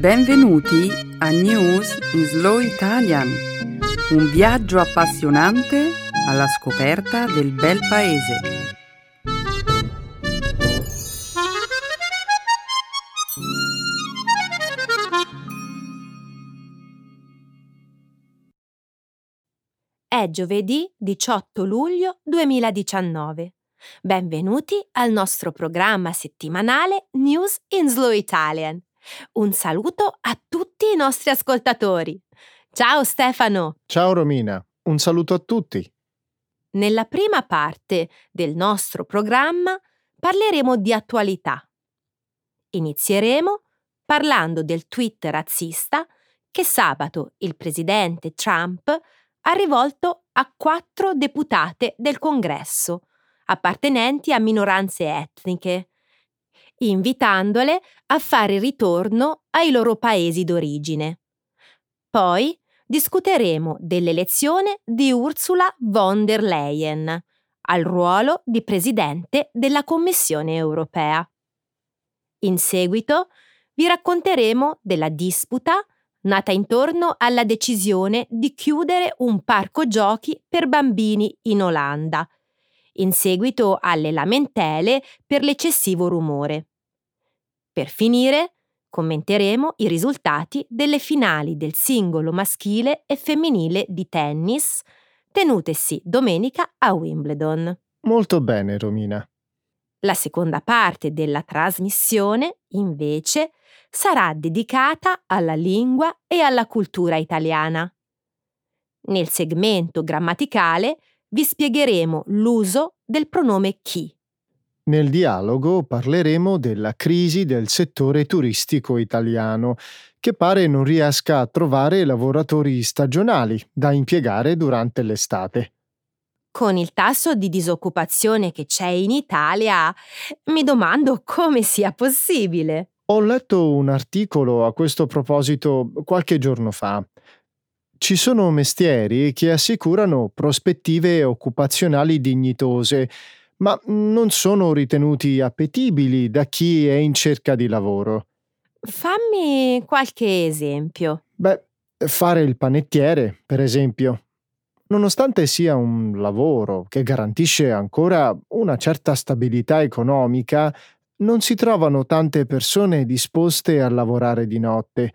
Benvenuti a News in Slow Italian, un viaggio appassionante alla scoperta del bel paese. È giovedì 18 luglio 2019. Benvenuti al nostro programma settimanale News in Slow Italian. Un saluto a tutti i nostri ascoltatori. Ciao Stefano. Ciao Romina, un saluto a tutti. Nella prima parte del nostro programma parleremo di attualità. Inizieremo parlando del tweet razzista che sabato il presidente Trump ha rivolto a quattro deputate del Congresso, appartenenti a minoranze etniche, invitandole a fare ritorno ai loro paesi d'origine. Poi discuteremo dell'elezione di Ursula von der Leyen al ruolo di Presidente della Commissione europea. In seguito vi racconteremo della disputa nata intorno alla decisione di chiudere un parco giochi per bambini in Olanda, in seguito alle lamentele per l'eccessivo rumore. Per finire, commenteremo i risultati delle finali del singolo maschile e femminile di tennis tenutesi domenica a Wimbledon. Molto bene, Romina. La seconda parte della trasmissione, invece, sarà dedicata alla lingua e alla cultura italiana. Nel segmento grammaticale vi spiegheremo l'uso del pronome chi. Nel dialogo parleremo della crisi del settore turistico italiano, che pare non riesca a trovare lavoratori stagionali da impiegare durante l'estate. Con il tasso di disoccupazione che c'è in Italia, mi domando come sia possibile. Ho letto un articolo a questo proposito qualche giorno fa. Ci sono mestieri che assicurano prospettive occupazionali dignitose, ma non sono ritenuti appetibili da chi è in cerca di lavoro. Fammi qualche esempio. Beh, fare il panettiere, per esempio. Nonostante sia un lavoro che garantisce ancora una certa stabilità economica, non si trovano tante persone disposte a lavorare di notte.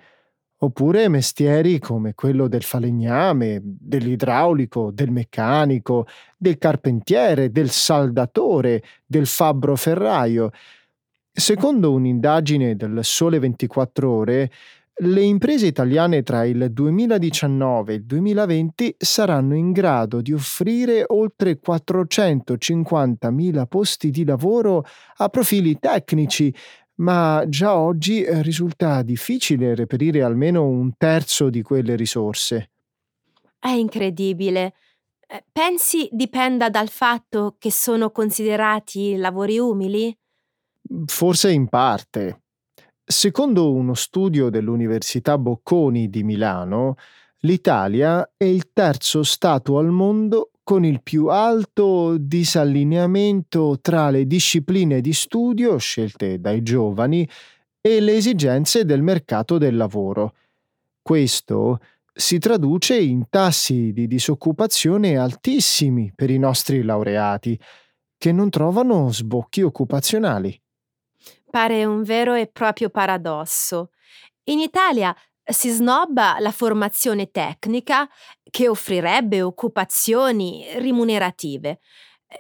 Oppure mestieri come quello del falegname, dell'idraulico, del meccanico, del carpentiere, del saldatore, del fabbro ferraio. Secondo un'indagine del Sole 24 ore, le imprese italiane tra il 2019 e il 2020 saranno in grado di offrire oltre 450.000 posti di lavoro a profili tecnici, ma già oggi eh, risulta difficile reperire almeno un terzo di quelle risorse. È incredibile. Eh, pensi dipenda dal fatto che sono considerati lavori umili? Forse in parte. Secondo uno studio dell'Università Bocconi di Milano, l'Italia è il terzo Stato al mondo con il più alto disallineamento tra le discipline di studio scelte dai giovani e le esigenze del mercato del lavoro. Questo si traduce in tassi di disoccupazione altissimi per i nostri laureati, che non trovano sbocchi occupazionali pare un vero e proprio paradosso. In Italia si snobba la formazione tecnica che offrirebbe occupazioni rimunerative,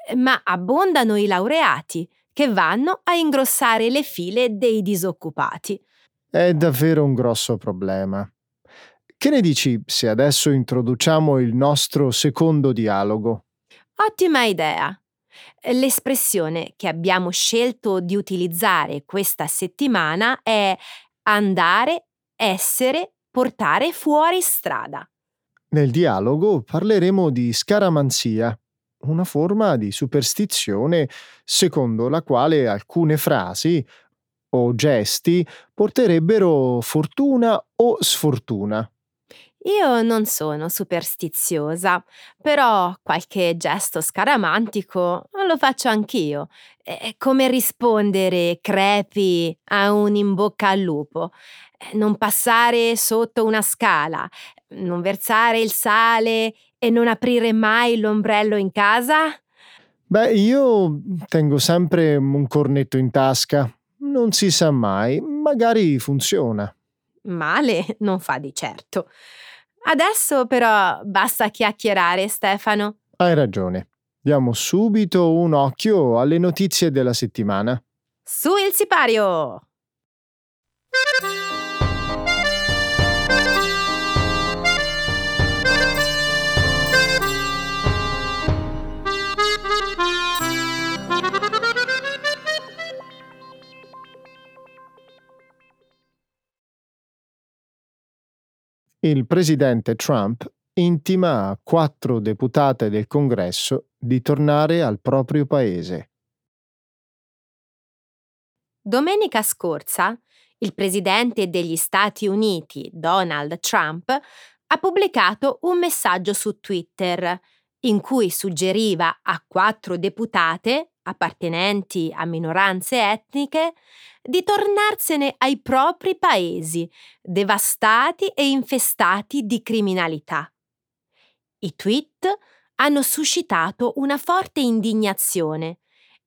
eh, ma abbondano i laureati che vanno a ingrossare le file dei disoccupati. È davvero un grosso problema. Che ne dici se adesso introduciamo il nostro secondo dialogo? Ottima idea. L'espressione che abbiamo scelto di utilizzare questa settimana è andare, essere, portare fuori strada. Nel dialogo parleremo di scaramanzia, una forma di superstizione secondo la quale alcune frasi o gesti porterebbero fortuna o sfortuna. Io non sono superstiziosa, però qualche gesto scaramantico lo faccio anch'io. È come rispondere crepi a un in bocca al lupo, non passare sotto una scala, non versare il sale e non aprire mai l'ombrello in casa? Beh, io tengo sempre un cornetto in tasca. Non si sa mai, magari funziona. Male non fa di certo. Adesso però basta chiacchierare, Stefano. Hai ragione. Diamo subito un occhio alle notizie della settimana. Su il sipario! Il presidente Trump intima a quattro deputate del Congresso di tornare al proprio paese. Domenica scorsa, il presidente degli Stati Uniti, Donald Trump, ha pubblicato un messaggio su Twitter in cui suggeriva a quattro deputate appartenenti a minoranze etniche di tornarsene ai propri paesi, devastati e infestati di criminalità. I tweet hanno suscitato una forte indignazione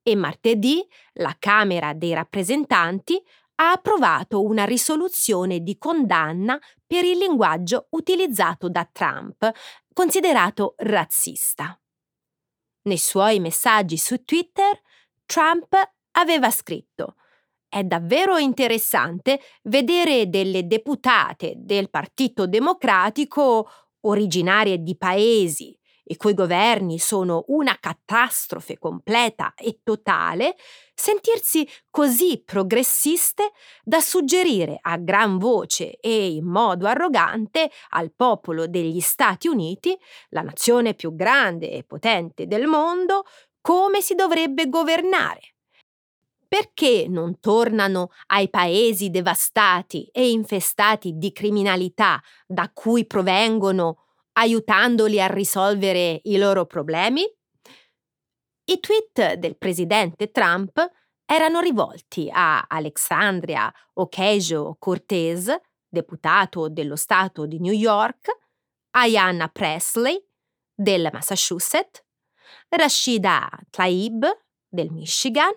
e martedì la Camera dei rappresentanti ha approvato una risoluzione di condanna per il linguaggio utilizzato da Trump, considerato razzista. Nei suoi messaggi su Twitter, Trump aveva scritto è davvero interessante vedere delle deputate del Partito Democratico originarie di paesi i cui governi sono una catastrofe completa e totale, sentirsi così progressiste da suggerire a gran voce e in modo arrogante al popolo degli Stati Uniti, la nazione più grande e potente del mondo, come si dovrebbe governare. Perché non tornano ai paesi devastati e infestati di criminalità da cui provengono aiutandoli a risolvere i loro problemi? I tweet del presidente Trump erano rivolti a Alexandria Ocasio-Cortez, deputato dello Stato di New York, Ayanna Presley, del Massachusetts, Rashida Tlaib, del Michigan,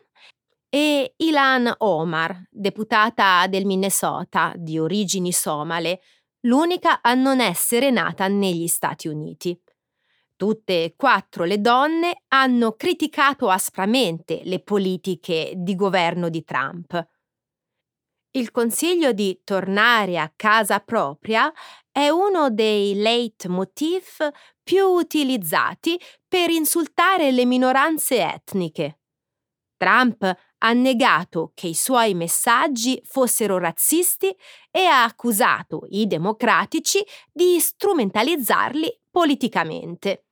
e Ilan Omar, deputata del Minnesota di origini somale, l'unica a non essere nata negli Stati Uniti. Tutte e quattro le donne hanno criticato aspramente le politiche di governo di Trump. Il consiglio di tornare a casa propria è uno dei leitmotiv più utilizzati per insultare le minoranze etniche. Trump ha negato che i suoi messaggi fossero razzisti e ha accusato i democratici di strumentalizzarli politicamente.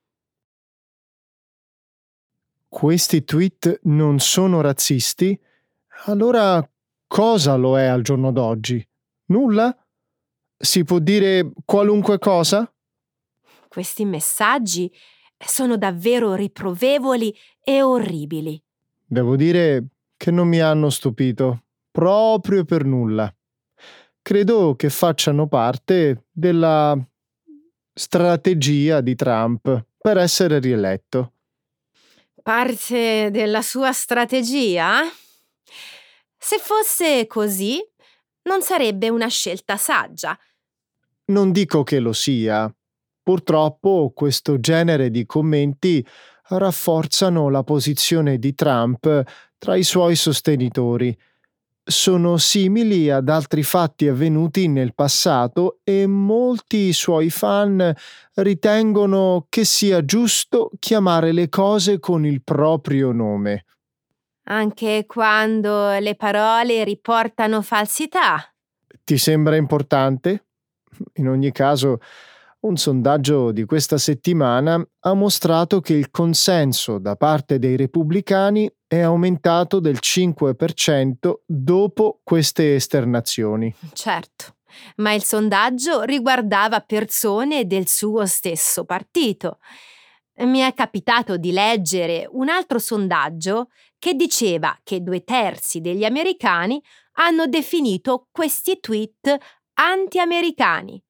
Questi tweet non sono razzisti? Allora cosa lo è al giorno d'oggi? Nulla? Si può dire qualunque cosa? Questi messaggi sono davvero riprovevoli e orribili. Devo dire che non mi hanno stupito, proprio per nulla. Credo che facciano parte della strategia di Trump per essere rieletto. Parte della sua strategia? Se fosse così, non sarebbe una scelta saggia. Non dico che lo sia. Purtroppo questo genere di commenti rafforzano la posizione di Trump tra i suoi sostenitori. Sono simili ad altri fatti avvenuti nel passato e molti suoi fan ritengono che sia giusto chiamare le cose con il proprio nome. Anche quando le parole riportano falsità. Ti sembra importante? In ogni caso, un sondaggio di questa settimana ha mostrato che il consenso da parte dei repubblicani è aumentato del 5% dopo queste esternazioni. Certo. ma il sondaggio riguardava persone del suo stesso partito. Mi è capitato di leggere un altro sondaggio che diceva che due terzi degli americani hanno definito questi tweet anti-americani.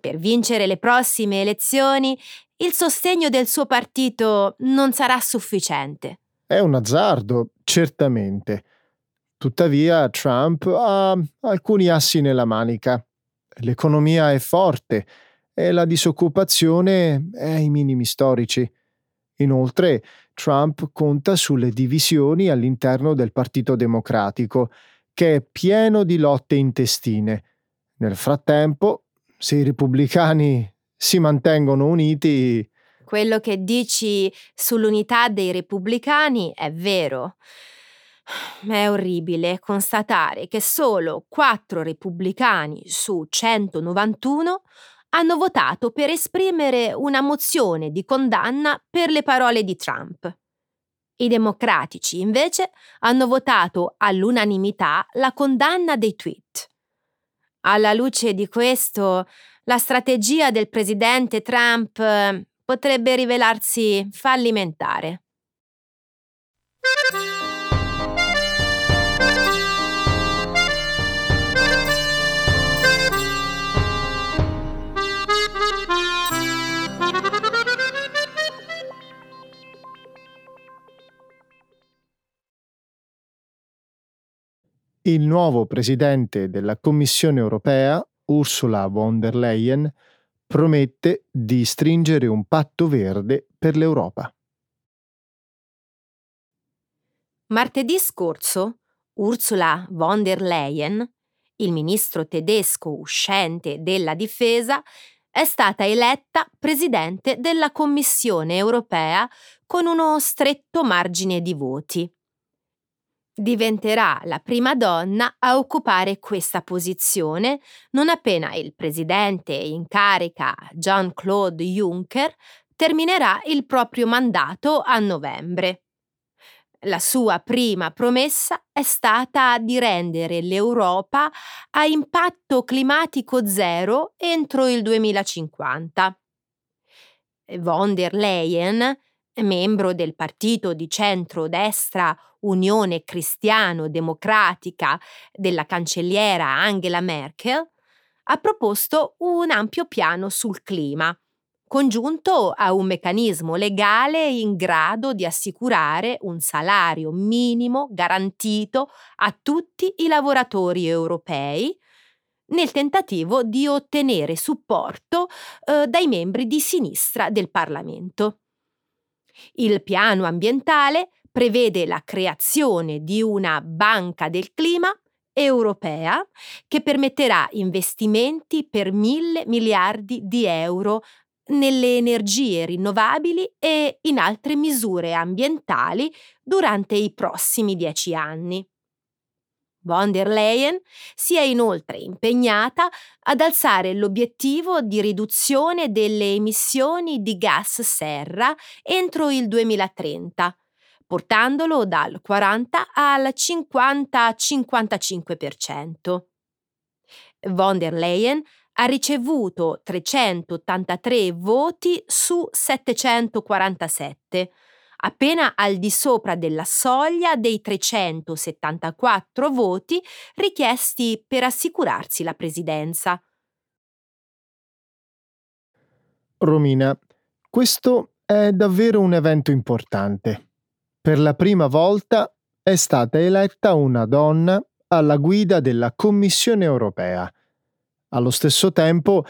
Per vincere le prossime elezioni, il sostegno del suo partito non sarà sufficiente. È un azzardo, certamente. Tuttavia Trump ha alcuni assi nella manica. L'economia è forte e la disoccupazione è ai minimi storici. Inoltre, Trump conta sulle divisioni all'interno del Partito Democratico, che è pieno di lotte intestine. Nel frattempo, se i repubblicani si mantengono uniti. Quello che dici sull'unità dei repubblicani è vero. È orribile constatare che solo quattro repubblicani su 191 hanno votato per esprimere una mozione di condanna per le parole di Trump. I democratici, invece, hanno votato all'unanimità la condanna dei tweet. Alla luce di questo, la strategia del presidente Trump eh, potrebbe rivelarsi fallimentare. Il nuovo presidente della Commissione europea, Ursula von der Leyen, promette di stringere un patto verde per l'Europa. Martedì scorso, Ursula von der Leyen, il ministro tedesco uscente della difesa, è stata eletta presidente della Commissione europea con uno stretto margine di voti diventerà la prima donna a occupare questa posizione non appena il presidente in carica Jean-Claude Juncker terminerà il proprio mandato a novembre. La sua prima promessa è stata di rendere l'Europa a impatto climatico zero entro il 2050. Von der Leyen membro del partito di centro-destra Unione Cristiano-Democratica della cancelliera Angela Merkel, ha proposto un ampio piano sul clima, congiunto a un meccanismo legale in grado di assicurare un salario minimo garantito a tutti i lavoratori europei, nel tentativo di ottenere supporto eh, dai membri di sinistra del Parlamento. Il piano ambientale prevede la creazione di una banca del clima europea che permetterà investimenti per mille miliardi di euro nelle energie rinnovabili e in altre misure ambientali durante i prossimi dieci anni. Von der Leyen si è inoltre impegnata ad alzare l'obiettivo di riduzione delle emissioni di gas serra entro il 2030, portandolo dal 40 al 50-55%. Von der Leyen ha ricevuto 383 voti su 747 appena al di sopra della soglia dei 374 voti richiesti per assicurarsi la presidenza. Romina, questo è davvero un evento importante. Per la prima volta è stata eletta una donna alla guida della Commissione europea. Allo stesso tempo,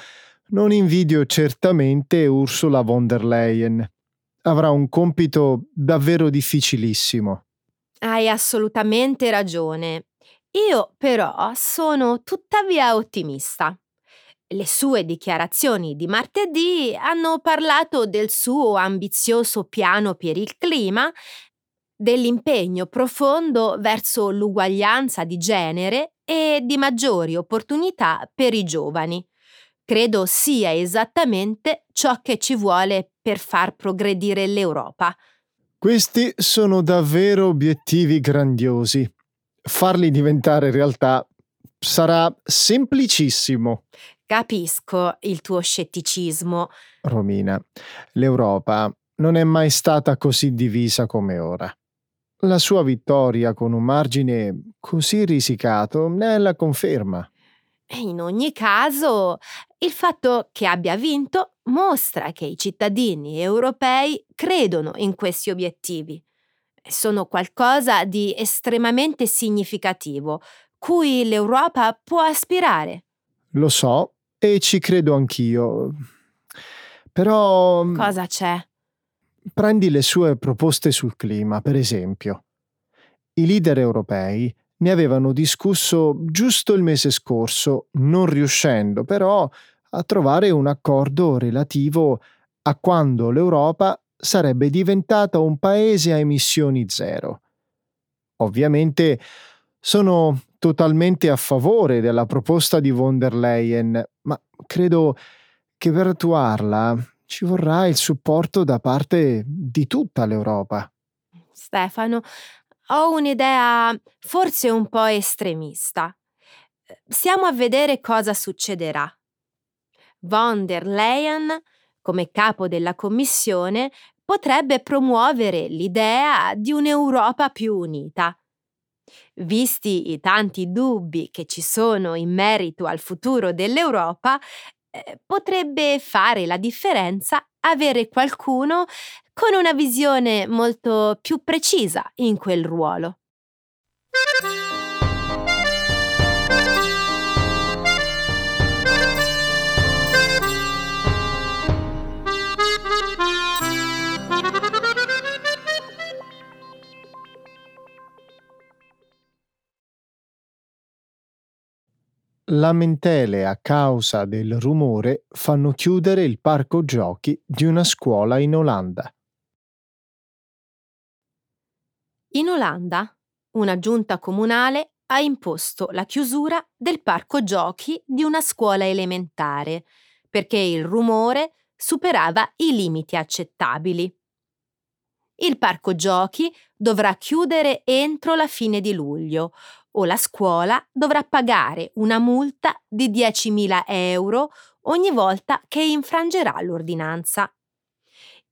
non invidio certamente Ursula von der Leyen, avrà un compito davvero difficilissimo. Hai assolutamente ragione. Io però sono tuttavia ottimista. Le sue dichiarazioni di martedì hanno parlato del suo ambizioso piano per il clima, dell'impegno profondo verso l'uguaglianza di genere e di maggiori opportunità per i giovani. Credo sia esattamente ciò che ci vuole per far progredire l'Europa. Questi sono davvero obiettivi grandiosi. Farli diventare realtà sarà semplicissimo. Capisco il tuo scetticismo. Romina, l'Europa non è mai stata così divisa come ora. La sua vittoria con un margine così risicato ne è la conferma. In ogni caso, il fatto che abbia vinto mostra che i cittadini europei credono in questi obiettivi. Sono qualcosa di estremamente significativo, cui l'Europa può aspirare. Lo so e ci credo anch'io. Però... Cosa c'è? Prendi le sue proposte sul clima, per esempio. I leader europei ne avevano discusso giusto il mese scorso, non riuscendo però a trovare un accordo relativo a quando l'Europa sarebbe diventata un paese a emissioni zero. Ovviamente sono totalmente a favore della proposta di von der Leyen, ma credo che per attuarla ci vorrà il supporto da parte di tutta l'Europa. Stefano, ho un'idea forse un po' estremista. Stiamo a vedere cosa succederà. Von der Leyen, come capo della Commissione, potrebbe promuovere l'idea di un'Europa più unita. Visti i tanti dubbi che ci sono in merito al futuro dell'Europa, potrebbe fare la differenza avere qualcuno con una visione molto più precisa in quel ruolo. Lamentele a causa del rumore fanno chiudere il parco giochi di una scuola in Olanda. In Olanda, una giunta comunale ha imposto la chiusura del parco giochi di una scuola elementare perché il rumore superava i limiti accettabili. Il parco giochi dovrà chiudere entro la fine di luglio, o la scuola dovrà pagare una multa di 10.000 euro ogni volta che infrangerà l'ordinanza.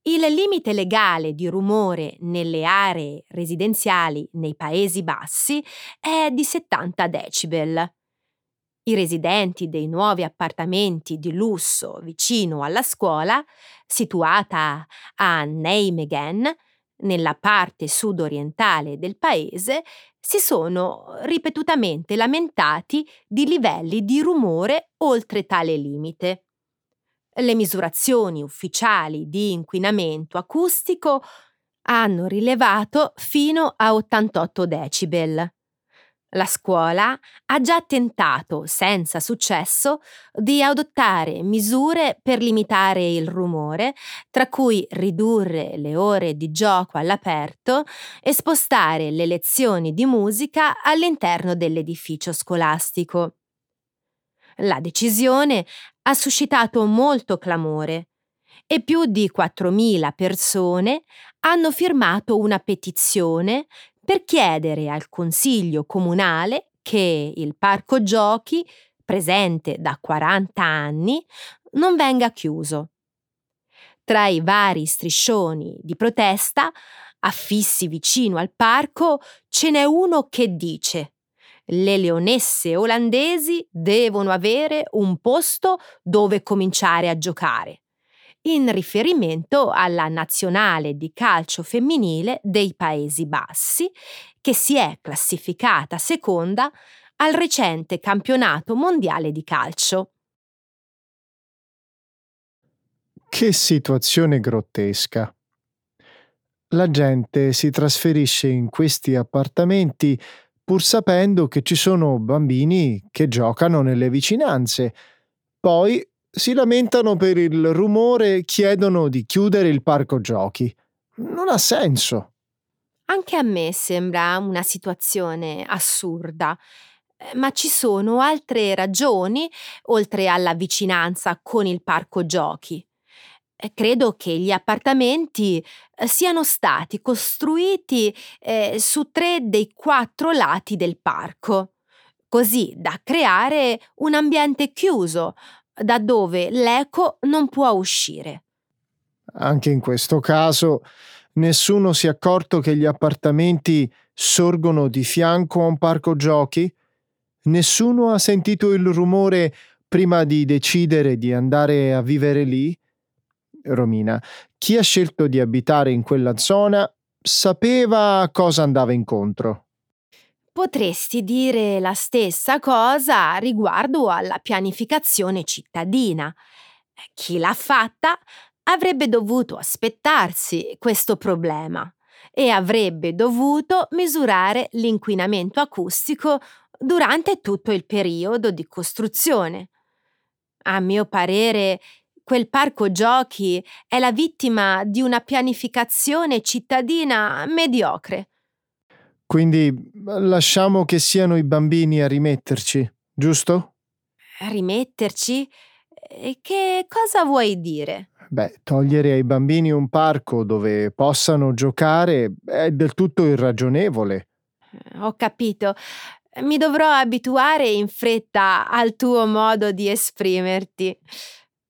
Il limite legale di rumore nelle aree residenziali nei Paesi Bassi è di 70 decibel. I residenti dei nuovi appartamenti di lusso vicino alla scuola, situata a Nijmegen, nella parte sud-orientale del paese, si sono ripetutamente lamentati di livelli di rumore oltre tale limite. Le misurazioni ufficiali di inquinamento acustico hanno rilevato fino a 88 decibel. La scuola ha già tentato, senza successo, di adottare misure per limitare il rumore, tra cui ridurre le ore di gioco all'aperto e spostare le lezioni di musica all'interno dell'edificio scolastico. La decisione ha suscitato molto clamore e più di 4.000 persone hanno firmato una petizione per chiedere al Consiglio comunale che il parco giochi, presente da 40 anni, non venga chiuso. Tra i vari striscioni di protesta affissi vicino al parco ce n'è uno che dice le leonesse olandesi devono avere un posto dove cominciare a giocare in riferimento alla nazionale di calcio femminile dei Paesi Bassi, che si è classificata seconda al recente campionato mondiale di calcio. Che situazione grottesca. La gente si trasferisce in questi appartamenti pur sapendo che ci sono bambini che giocano nelle vicinanze. Poi si lamentano per il rumore e chiedono di chiudere il parco giochi. Non ha senso. Anche a me sembra una situazione assurda, eh, ma ci sono altre ragioni oltre alla vicinanza con il parco giochi. Eh, credo che gli appartamenti eh, siano stati costruiti eh, su tre dei quattro lati del parco così da creare un ambiente chiuso, da dove l'eco non può uscire. Anche in questo caso nessuno si è accorto che gli appartamenti sorgono di fianco a un parco giochi? Nessuno ha sentito il rumore prima di decidere di andare a vivere lì? Romina, chi ha scelto di abitare in quella zona sapeva a cosa andava incontro. Potresti dire la stessa cosa riguardo alla pianificazione cittadina. Chi l'ha fatta avrebbe dovuto aspettarsi questo problema e avrebbe dovuto misurare l'inquinamento acustico durante tutto il periodo di costruzione. A mio parere, quel parco giochi è la vittima di una pianificazione cittadina mediocre. Quindi lasciamo che siano i bambini a rimetterci, giusto? Rimetterci? E che cosa vuoi dire? Beh, togliere ai bambini un parco dove possano giocare è del tutto irragionevole. Ho capito. Mi dovrò abituare in fretta al tuo modo di esprimerti.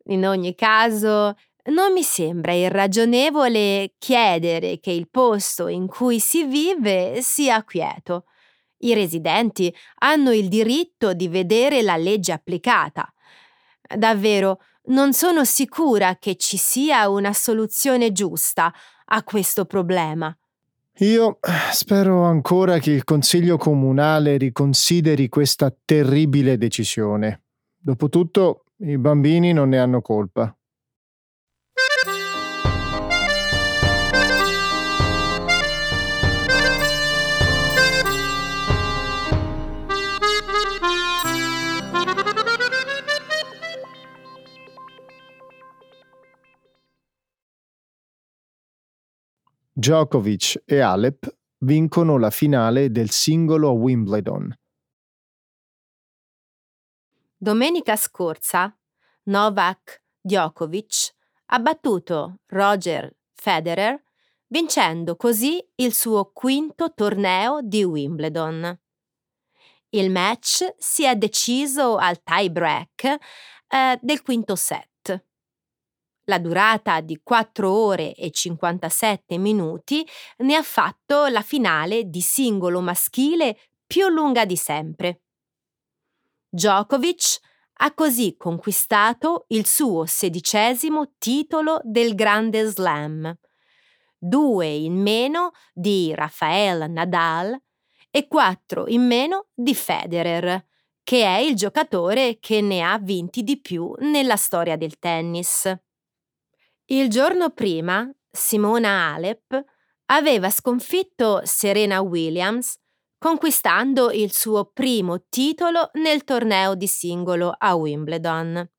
In ogni caso, non mi sembra irragionevole chiedere che il posto in cui si vive sia quieto. I residenti hanno il diritto di vedere la legge applicata. Davvero, non sono sicura che ci sia una soluzione giusta a questo problema. Io spero ancora che il Consiglio comunale riconsideri questa terribile decisione. Dopotutto, i bambini non ne hanno colpa. Djokovic e Alep vincono la finale del singolo a Wimbledon. Domenica scorsa Novak Djokovic ha battuto Roger Federer vincendo così il suo quinto torneo di Wimbledon. Il match si è deciso al tie break eh, del quinto set. La durata di 4 ore e 57 minuti ne ha fatto la finale di singolo maschile più lunga di sempre. Djokovic ha così conquistato il suo sedicesimo titolo del Grande Slam, due in meno di Rafael Nadal e quattro in meno di Federer, che è il giocatore che ne ha vinti di più nella storia del tennis. Il giorno prima, Simona Alep aveva sconfitto Serena Williams conquistando il suo primo titolo nel torneo di singolo a Wimbledon.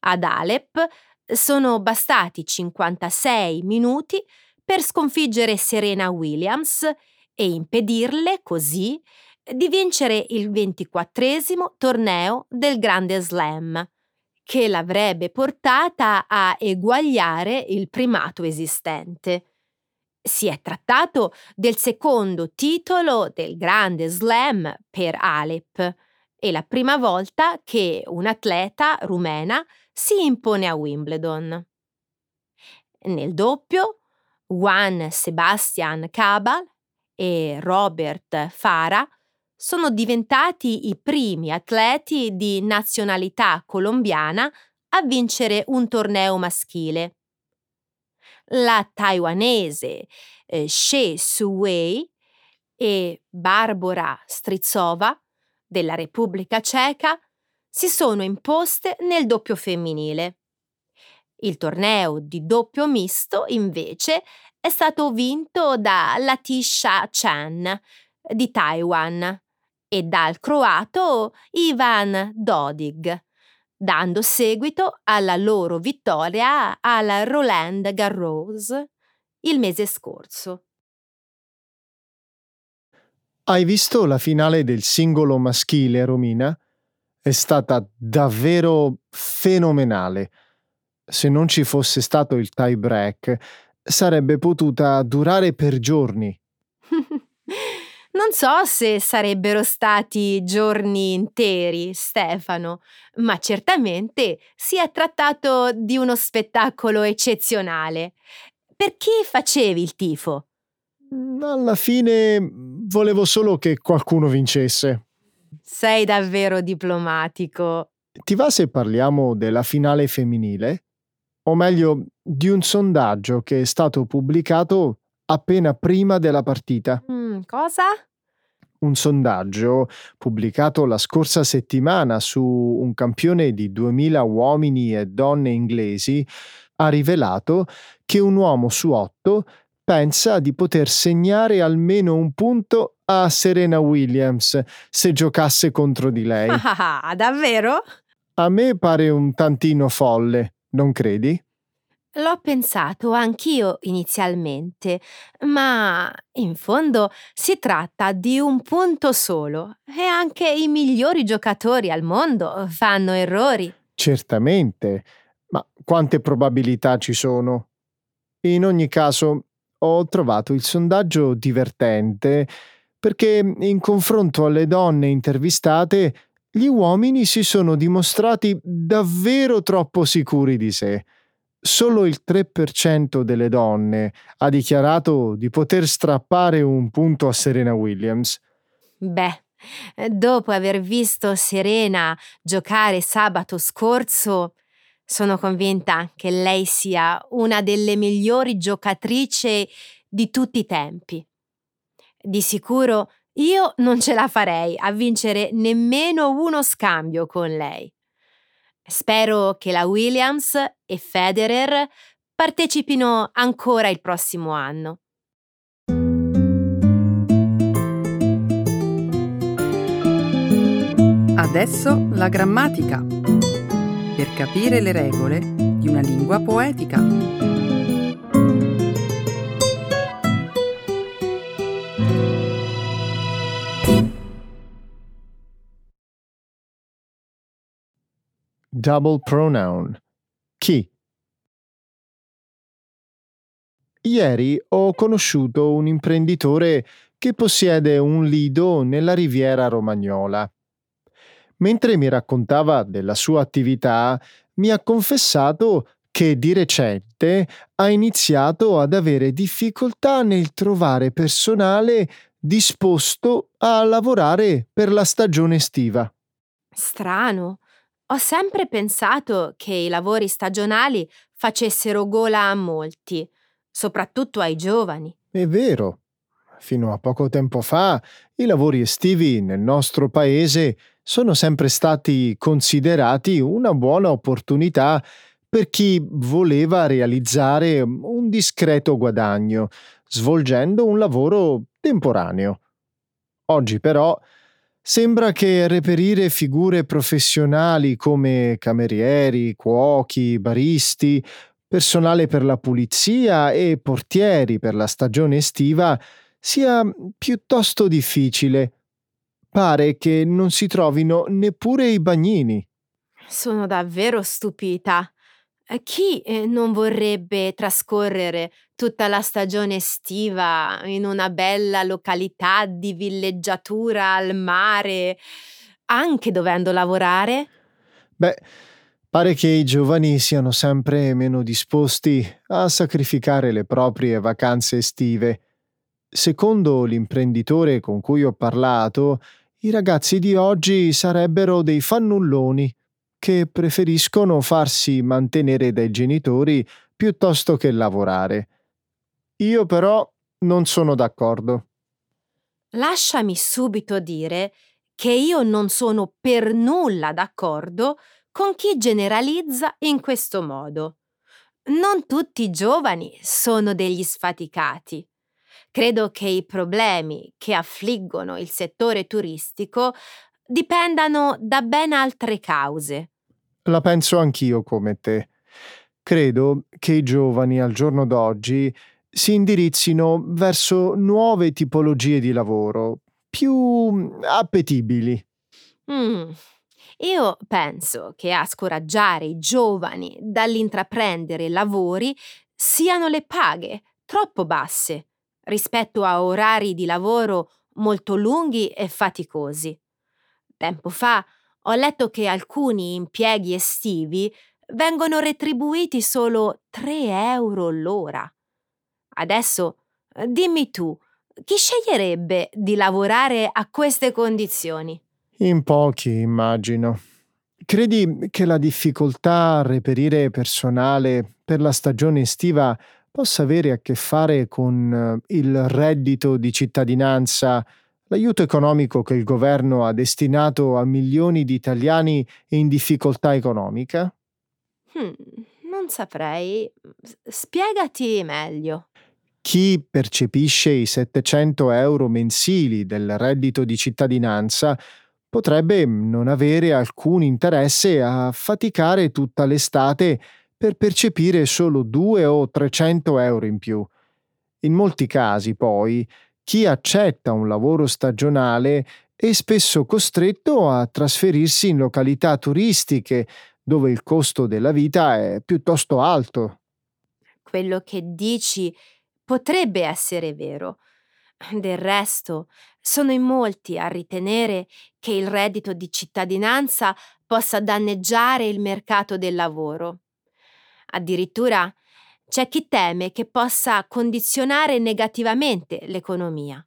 Ad Alep sono bastati 56 minuti per sconfiggere Serena Williams e impedirle così di vincere il ventiquattresimo torneo del Grande Slam, che l'avrebbe portata a eguagliare il primato esistente. Si è trattato del secondo titolo del Grande Slam per Alep e la prima volta che un'atleta rumena si impone a Wimbledon. Nel doppio, Juan Sebastian Cabal e Robert Fara sono diventati i primi atleti di nazionalità colombiana a vincere un torneo maschile. La taiwanese eh, She Suwei e Barbara Strizova della Repubblica Ceca si sono imposte nel doppio femminile. Il torneo di doppio misto, invece, è stato vinto da Latisha Chan di Taiwan e dal croato Ivan Dodig, dando seguito alla loro vittoria al Roland Garros il mese scorso. Hai visto la finale del singolo maschile, Romina? È stata davvero fenomenale. Se non ci fosse stato il tie break, sarebbe potuta durare per giorni. Non so se sarebbero stati giorni interi, Stefano, ma certamente si è trattato di uno spettacolo eccezionale. Per chi facevi il tifo? Mm, alla fine volevo solo che qualcuno vincesse. Sei davvero diplomatico. Ti va se parliamo della finale femminile? O meglio, di un sondaggio che è stato pubblicato appena prima della partita. Cosa? Un sondaggio pubblicato la scorsa settimana su un campione di 2000 uomini e donne inglesi ha rivelato che un uomo su otto pensa di poter segnare almeno un punto a Serena Williams se giocasse contro di lei. Ah, davvero? A me pare un tantino folle, non credi? L'ho pensato anch'io inizialmente, ma in fondo si tratta di un punto solo e anche i migliori giocatori al mondo fanno errori. Certamente, ma quante probabilità ci sono? In ogni caso, ho trovato il sondaggio divertente perché in confronto alle donne intervistate, gli uomini si sono dimostrati davvero troppo sicuri di sé solo il 3% delle donne ha dichiarato di poter strappare un punto a Serena Williams. Beh, dopo aver visto Serena giocare sabato scorso, sono convinta che lei sia una delle migliori giocatrici di tutti i tempi. Di sicuro io non ce la farei a vincere nemmeno uno scambio con lei. Spero che la Williams e Federer partecipino ancora il prossimo anno. Adesso la grammatica. Per capire le regole di una lingua poetica. Double pronoun. Chi? Ieri ho conosciuto un imprenditore che possiede un lido nella riviera romagnola. Mentre mi raccontava della sua attività, mi ha confessato che di recente ha iniziato ad avere difficoltà nel trovare personale disposto a lavorare per la stagione estiva. Strano. Ho sempre pensato che i lavori stagionali facessero gola a molti, soprattutto ai giovani. È vero. Fino a poco tempo fa i lavori estivi nel nostro paese sono sempre stati considerati una buona opportunità per chi voleva realizzare un discreto guadagno, svolgendo un lavoro temporaneo. Oggi però Sembra che reperire figure professionali come camerieri, cuochi, baristi, personale per la pulizia e portieri per la stagione estiva sia piuttosto difficile. Pare che non si trovino neppure i bagnini. Sono davvero stupita. Eh, chi eh, non vorrebbe trascorrere tutta la stagione estiva in una bella località di villeggiatura al mare, anche dovendo lavorare? Beh, pare che i giovani siano sempre meno disposti a sacrificare le proprie vacanze estive. Secondo l'imprenditore con cui ho parlato, i ragazzi di oggi sarebbero dei fannulloni che preferiscono farsi mantenere dai genitori piuttosto che lavorare. Io però non sono d'accordo. Lasciami subito dire che io non sono per nulla d'accordo con chi generalizza in questo modo. Non tutti i giovani sono degli sfaticati. Credo che i problemi che affliggono il settore turistico dipendano da ben altre cause. La penso anch'io come te. Credo che i giovani al giorno d'oggi si indirizzino verso nuove tipologie di lavoro, più appetibili. Mm. Io penso che a scoraggiare i giovani dall'intraprendere lavori siano le paghe troppo basse rispetto a orari di lavoro molto lunghi e faticosi. Tempo fa ho letto che alcuni impieghi estivi vengono retribuiti solo 3 euro l'ora. Adesso dimmi tu, chi sceglierebbe di lavorare a queste condizioni? In pochi, immagino. Credi che la difficoltà a reperire personale per la stagione estiva possa avere a che fare con eh, il reddito di cittadinanza, l'aiuto economico che il governo ha destinato a milioni di italiani in difficoltà economica? Hmm, non saprei. Spiegati meglio. Chi percepisce i 700 euro mensili del reddito di cittadinanza potrebbe non avere alcun interesse a faticare tutta l'estate per percepire solo 2 o 300 euro in più. In molti casi, poi, chi accetta un lavoro stagionale è spesso costretto a trasferirsi in località turistiche dove il costo della vita è piuttosto alto. Quello che dici potrebbe essere vero, del resto, sono in molti a ritenere che il reddito di cittadinanza possa danneggiare il mercato del lavoro. Addirittura c'è chi teme che possa condizionare negativamente l'economia.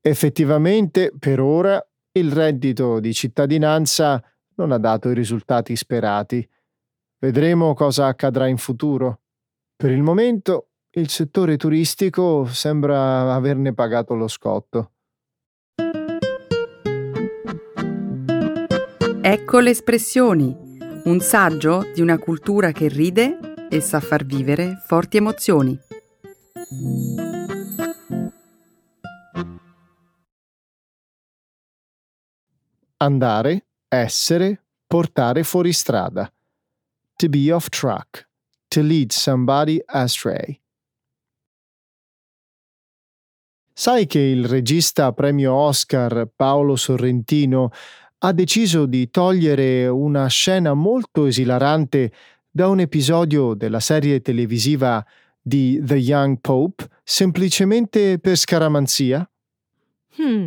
Effettivamente, per ora, il reddito di cittadinanza non ha dato i risultati sperati. Vedremo cosa accadrà in futuro. Per il momento il settore turistico sembra averne pagato lo scotto. Ecco le espressioni, un saggio di una cultura che ride e sa far vivere forti emozioni. Andare, essere, portare fuori strada. To be off track. To lead somebody astray. Sai che il regista premio Oscar Paolo Sorrentino ha deciso di togliere una scena molto esilarante da un episodio della serie televisiva di The Young Pope semplicemente per scaramanzia? Hmm.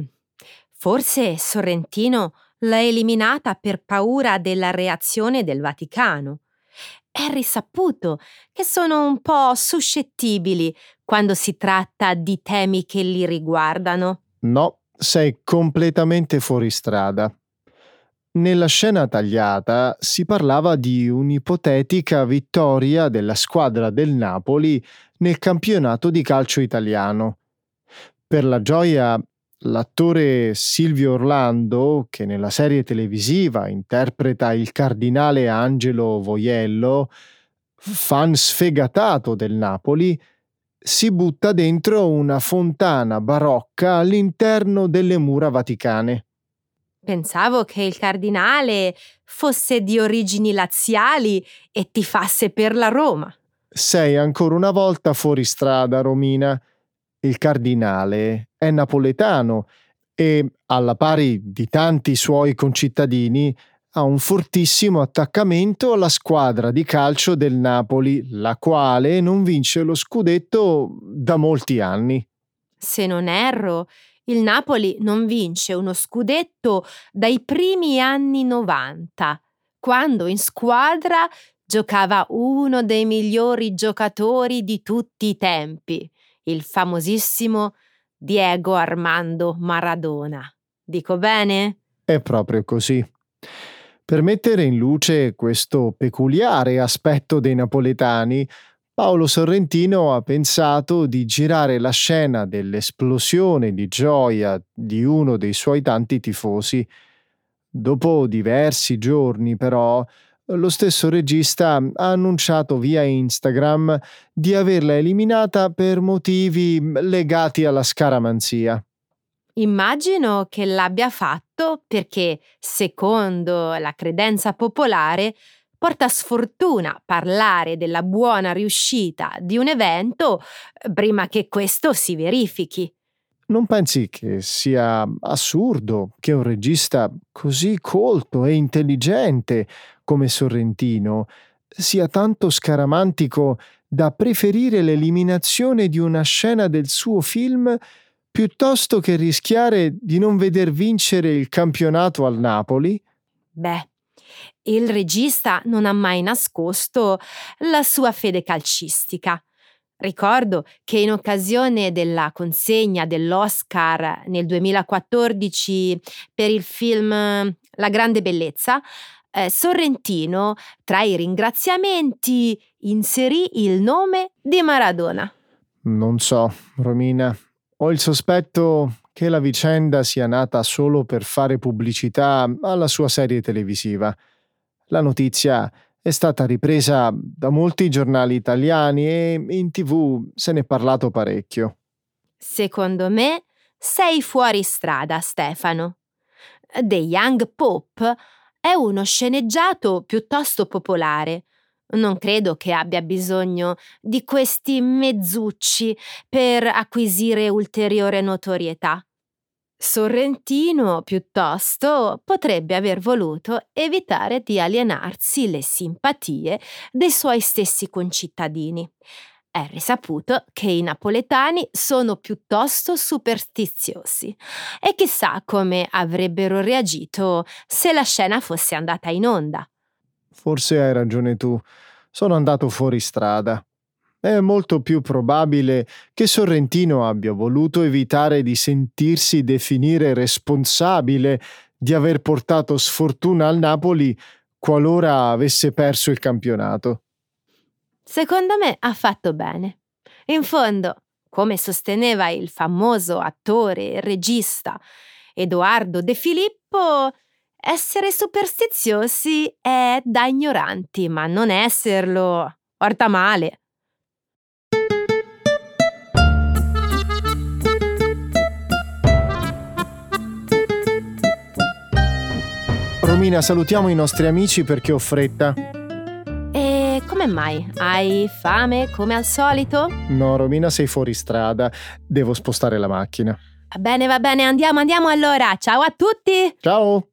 Forse Sorrentino l'ha eliminata per paura della reazione del Vaticano è risaputo che sono un po' suscettibili quando si tratta di temi che li riguardano. No, sei completamente fuori strada. Nella scena tagliata si parlava di un'ipotetica vittoria della squadra del Napoli nel campionato di calcio italiano. Per la gioia L'attore Silvio Orlando, che nella serie televisiva interpreta il cardinale Angelo Voiello, fan sfegatato del Napoli, si butta dentro una fontana barocca all'interno delle mura vaticane. Pensavo che il cardinale fosse di origini laziali e tifasse per la Roma. Sei ancora una volta fuori strada, Romina. Il cardinale è napoletano e, alla pari di tanti suoi concittadini, ha un fortissimo attaccamento alla squadra di calcio del Napoli, la quale non vince lo scudetto da molti anni. Se non erro, il Napoli non vince uno scudetto dai primi anni 90, quando in squadra giocava uno dei migliori giocatori di tutti i tempi, il famosissimo Diego Armando Maradona. Dico bene? È proprio così. Per mettere in luce questo peculiare aspetto dei napoletani, Paolo Sorrentino ha pensato di girare la scena dell'esplosione di gioia di uno dei suoi tanti tifosi. Dopo diversi giorni, però, lo stesso regista ha annunciato via Instagram di averla eliminata per motivi legati alla scaramanzia. Immagino che l'abbia fatto perché, secondo la credenza popolare, porta sfortuna parlare della buona riuscita di un evento prima che questo si verifichi. Non pensi che sia assurdo che un regista così colto e intelligente come Sorrentino sia tanto scaramantico da preferire l'eliminazione di una scena del suo film piuttosto che rischiare di non veder vincere il campionato al Napoli? Beh, il regista non ha mai nascosto la sua fede calcistica. Ricordo che in occasione della consegna dell'Oscar nel 2014 per il film La grande bellezza, eh, Sorrentino, tra i ringraziamenti, inserì il nome di Maradona. Non so, Romina. Ho il sospetto che la vicenda sia nata solo per fare pubblicità alla sua serie televisiva. La notizia è stata ripresa da molti giornali italiani e in tv se n'è parlato parecchio. Secondo me sei fuori strada, Stefano. The Young Pope è uno sceneggiato piuttosto popolare. Non credo che abbia bisogno di questi mezzucci per acquisire ulteriore notorietà. Sorrentino, piuttosto, potrebbe aver voluto evitare di alienarsi le simpatie dei suoi stessi concittadini. È risaputo che i napoletani sono piuttosto superstiziosi e chissà come avrebbero reagito se la scena fosse andata in onda. Forse hai ragione tu, sono andato fuori strada. È molto più probabile che Sorrentino abbia voluto evitare di sentirsi definire responsabile di aver portato sfortuna al Napoli qualora avesse perso il campionato. Secondo me ha fatto bene. In fondo, come sosteneva il famoso attore e regista Edoardo De Filippo, essere superstiziosi è da ignoranti, ma non esserlo porta male. Romina, salutiamo i nostri amici perché ho fretta. E come mai? Hai fame come al solito? No, Romina, sei fuori strada. Devo spostare la macchina. Va bene, va bene, andiamo, andiamo allora. Ciao a tutti! Ciao!